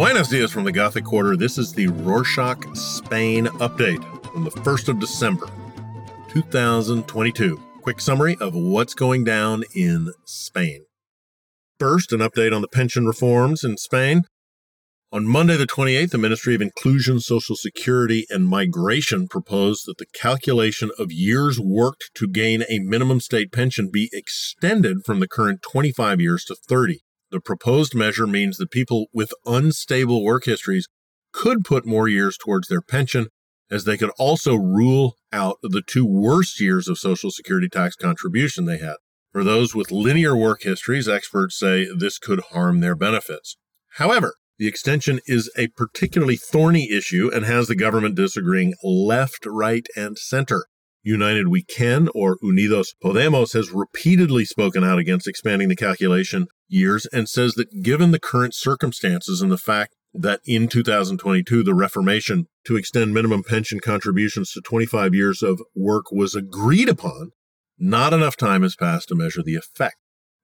Buenos dias from the Gothic Quarter. This is the Rorschach Spain update from the 1st of December, 2022. Quick summary of what's going down in Spain. First, an update on the pension reforms in Spain. On Monday, the 28th, the Ministry of Inclusion, Social Security, and Migration proposed that the calculation of years worked to gain a minimum state pension be extended from the current 25 years to 30. The proposed measure means that people with unstable work histories could put more years towards their pension, as they could also rule out the two worst years of Social Security tax contribution they had. For those with linear work histories, experts say this could harm their benefits. However, the extension is a particularly thorny issue and has the government disagreeing left, right, and center. United We Can, or Unidos Podemos, has repeatedly spoken out against expanding the calculation years and says that given the current circumstances and the fact that in 2022 the reformation to extend minimum pension contributions to 25 years of work was agreed upon, not enough time has passed to measure the effect.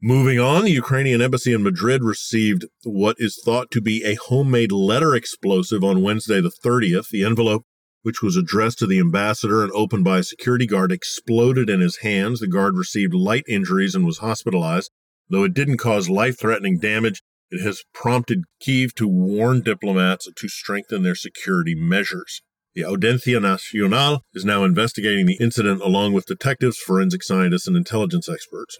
Moving on, the Ukrainian embassy in Madrid received what is thought to be a homemade letter explosive on Wednesday, the 30th. The envelope, which was addressed to the ambassador and opened by a security guard, exploded in his hands. The guard received light injuries and was hospitalized. Though it didn't cause life threatening damage, it has prompted Kiev to warn diplomats to strengthen their security measures. The Audiencia Nacional is now investigating the incident along with detectives, forensic scientists, and intelligence experts.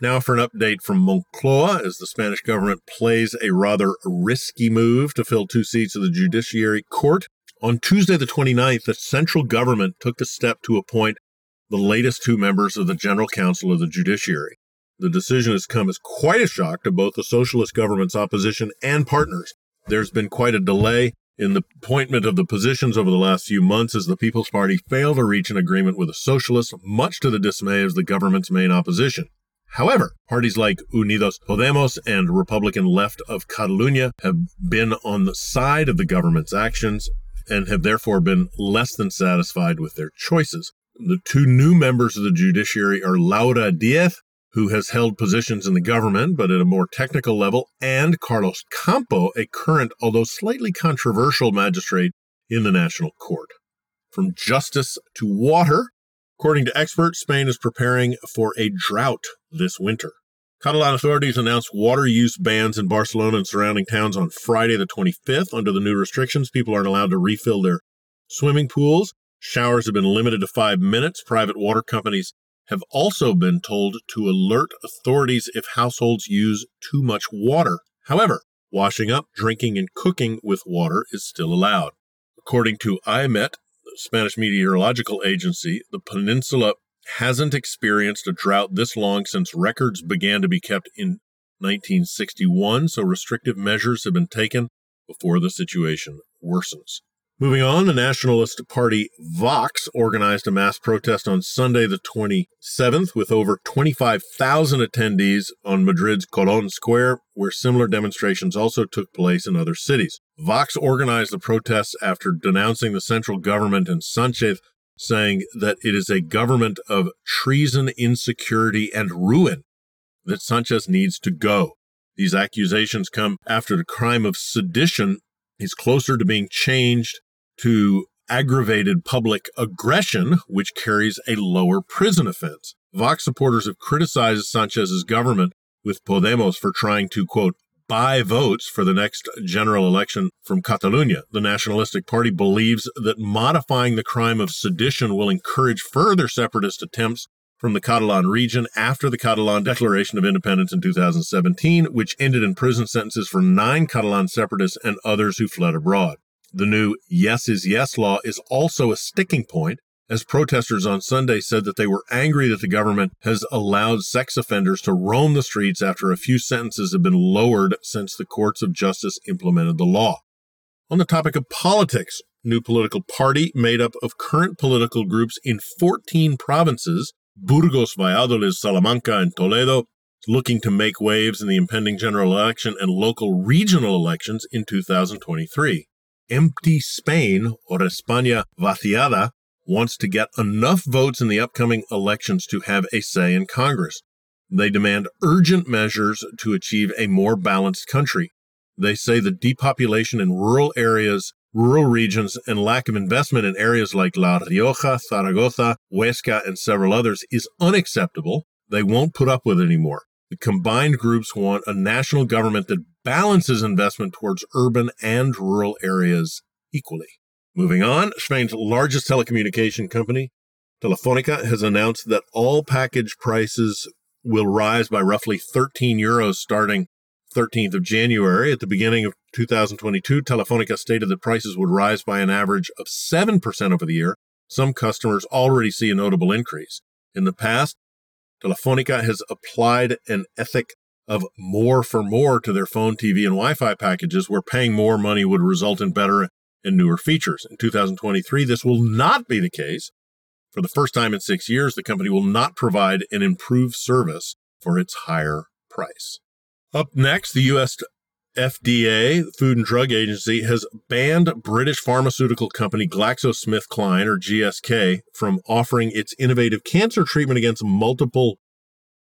Now, for an update from Moncloa, as the Spanish government plays a rather risky move to fill two seats of the Judiciary Court. On Tuesday, the 29th, the central government took the step to appoint the latest two members of the General Council of the Judiciary. The decision has come as quite a shock to both the socialist government's opposition and partners. There's been quite a delay in the appointment of the positions over the last few months as the People's Party failed to reach an agreement with the socialists, much to the dismay of the government's main opposition. However, parties like Unidos Podemos and Republican Left of Catalunya have been on the side of the government's actions and have therefore been less than satisfied with their choices. The two new members of the judiciary are Laura Diez who has held positions in the government but at a more technical level, and Carlos Campo, a current, although slightly controversial magistrate in the National Court. From justice to water, according to experts, Spain is preparing for a drought this winter. Catalan authorities announced water use bans in Barcelona and surrounding towns on Friday, the 25th. Under the new restrictions, people aren't allowed to refill their swimming pools. Showers have been limited to five minutes. Private water companies have also been told to alert authorities if households use too much water. However, washing up, drinking, and cooking with water is still allowed. According to AEMET, the Spanish Meteorological Agency, the peninsula hasn't experienced a drought this long since records began to be kept in 1961, so restrictive measures have been taken before the situation worsens. Moving on, the Nationalist Party Vox organized a mass protest on Sunday, the 27th, with over 25,000 attendees on Madrid's Colón Square, where similar demonstrations also took place in other cities. Vox organized the protests after denouncing the central government and Sanchez, saying that it is a government of treason, insecurity, and ruin, that Sanchez needs to go. These accusations come after the crime of sedition is closer to being changed to aggravated public aggression, which carries a lower prison offense. Vox supporters have criticized Sanchez's government with Podemos for trying to, quote, buy votes for the next general election from Catalonia. The Nationalistic Party believes that modifying the crime of sedition will encourage further separatist attempts from the Catalan region after the Catalan Declaration of Independence in 2017, which ended in prison sentences for nine Catalan separatists and others who fled abroad. The new Yes is Yes law is also a sticking point, as protesters on Sunday said that they were angry that the government has allowed sex offenders to roam the streets after a few sentences have been lowered since the courts of justice implemented the law. On the topic of politics, new political party made up of current political groups in 14 provinces, Burgos, Valladolid, Salamanca, and Toledo, looking to make waves in the impending general election and local regional elections in 2023 empty Spain, or España vaciada, wants to get enough votes in the upcoming elections to have a say in Congress. They demand urgent measures to achieve a more balanced country. They say the depopulation in rural areas, rural regions, and lack of investment in areas like La Rioja, Zaragoza, Huesca, and several others is unacceptable. They won't put up with it anymore. The combined groups want a national government that balances investment towards urban and rural areas equally. Moving on, Spain's largest telecommunication company, Telefonica, has announced that all package prices will rise by roughly 13 euros starting 13th of January. At the beginning of 2022, Telefonica stated that prices would rise by an average of 7% over the year. Some customers already see a notable increase. In the past, Telefonica has applied an ethic of more for more to their phone, TV, and Wi Fi packages, where paying more money would result in better and newer features. In 2023, this will not be the case. For the first time in six years, the company will not provide an improved service for its higher price. Up next, the U.S. FDA, Food and Drug Agency, has banned British pharmaceutical company GlaxoSmithKline, or GSK, from offering its innovative cancer treatment against multiple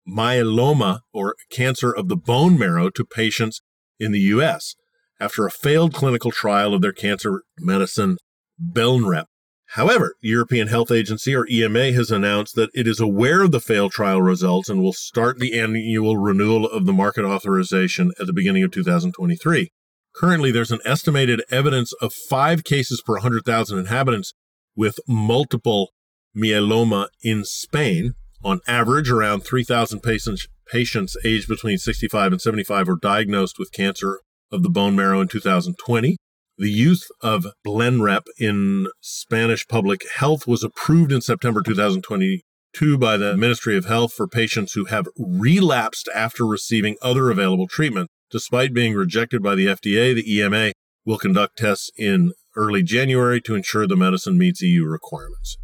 myeloma, or cancer of the bone marrow, to patients in the U.S. after a failed clinical trial of their cancer medicine, Blenrep. However, European Health Agency, or EMA, has announced that it is aware of the failed trial results and will start the annual renewal of the market authorization at the beginning of 2023. Currently, there's an estimated evidence of five cases per 100,000 inhabitants with multiple myeloma in Spain. On average, around 3,000 patients, patients aged between 65 and 75 were diagnosed with cancer of the bone marrow in 2020. The use of Blenrep in Spanish public health was approved in September 2022 by the Ministry of Health for patients who have relapsed after receiving other available treatment. Despite being rejected by the FDA, the EMA will conduct tests in early January to ensure the medicine meets EU requirements.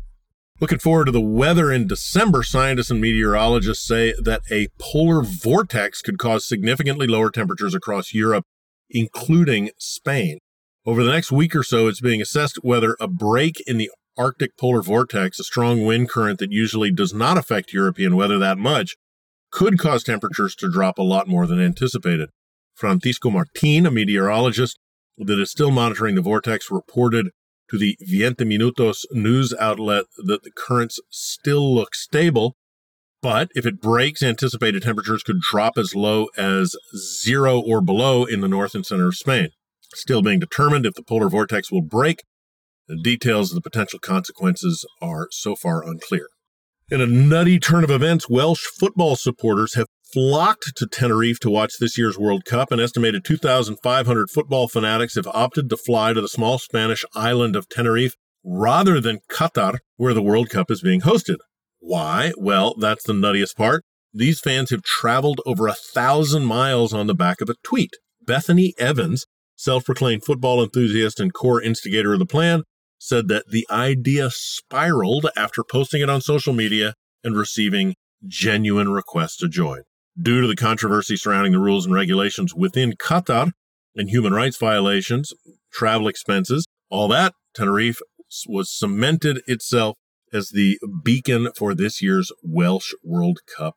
Looking forward to the weather in December, scientists and meteorologists say that a polar vortex could cause significantly lower temperatures across Europe, including Spain. Over the next week or so, it's being assessed whether a break in the Arctic polar vortex, a strong wind current that usually does not affect European weather that much, could cause temperatures to drop a lot more than anticipated. Francisco Martin, a meteorologist that is still monitoring the vortex, reported to the Veinte Minutos news outlet that the currents still look stable, but if it breaks, anticipated temperatures could drop as low as zero or below in the north and center of Spain. Still being determined if the polar vortex will break. The details of the potential consequences are so far unclear. In a nutty turn of events, Welsh football supporters have flocked to Tenerife to watch this year's World Cup. An estimated 2,500 football fanatics have opted to fly to the small Spanish island of Tenerife rather than Qatar, where the World Cup is being hosted. Why? Well, that's the nuttiest part. These fans have traveled over a thousand miles on the back of a tweet. Bethany Evans, self proclaimed football enthusiast and core instigator of the plan, said that the idea spiraled after posting it on social media and receiving genuine requests to join. Due to the controversy surrounding the rules and regulations within Qatar and human rights violations, travel expenses, all that, Tenerife was cemented itself as the beacon for this year's Welsh World Cup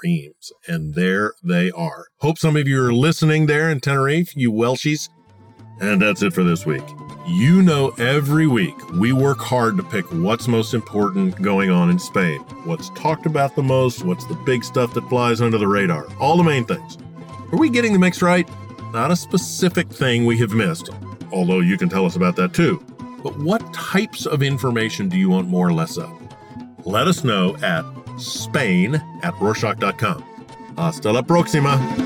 dreams. And there they are. Hope some of you are listening there in Tenerife, you Welshies. And that's it for this week. You know, every week we work hard to pick what's most important going on in Spain, what's talked about the most, what's the big stuff that flies under the radar, all the main things. Are we getting the mix right? Not a specific thing we have missed, although you can tell us about that too. But what types of information do you want more or less of? Let us know at spain at rorschach.com. Hasta la próxima.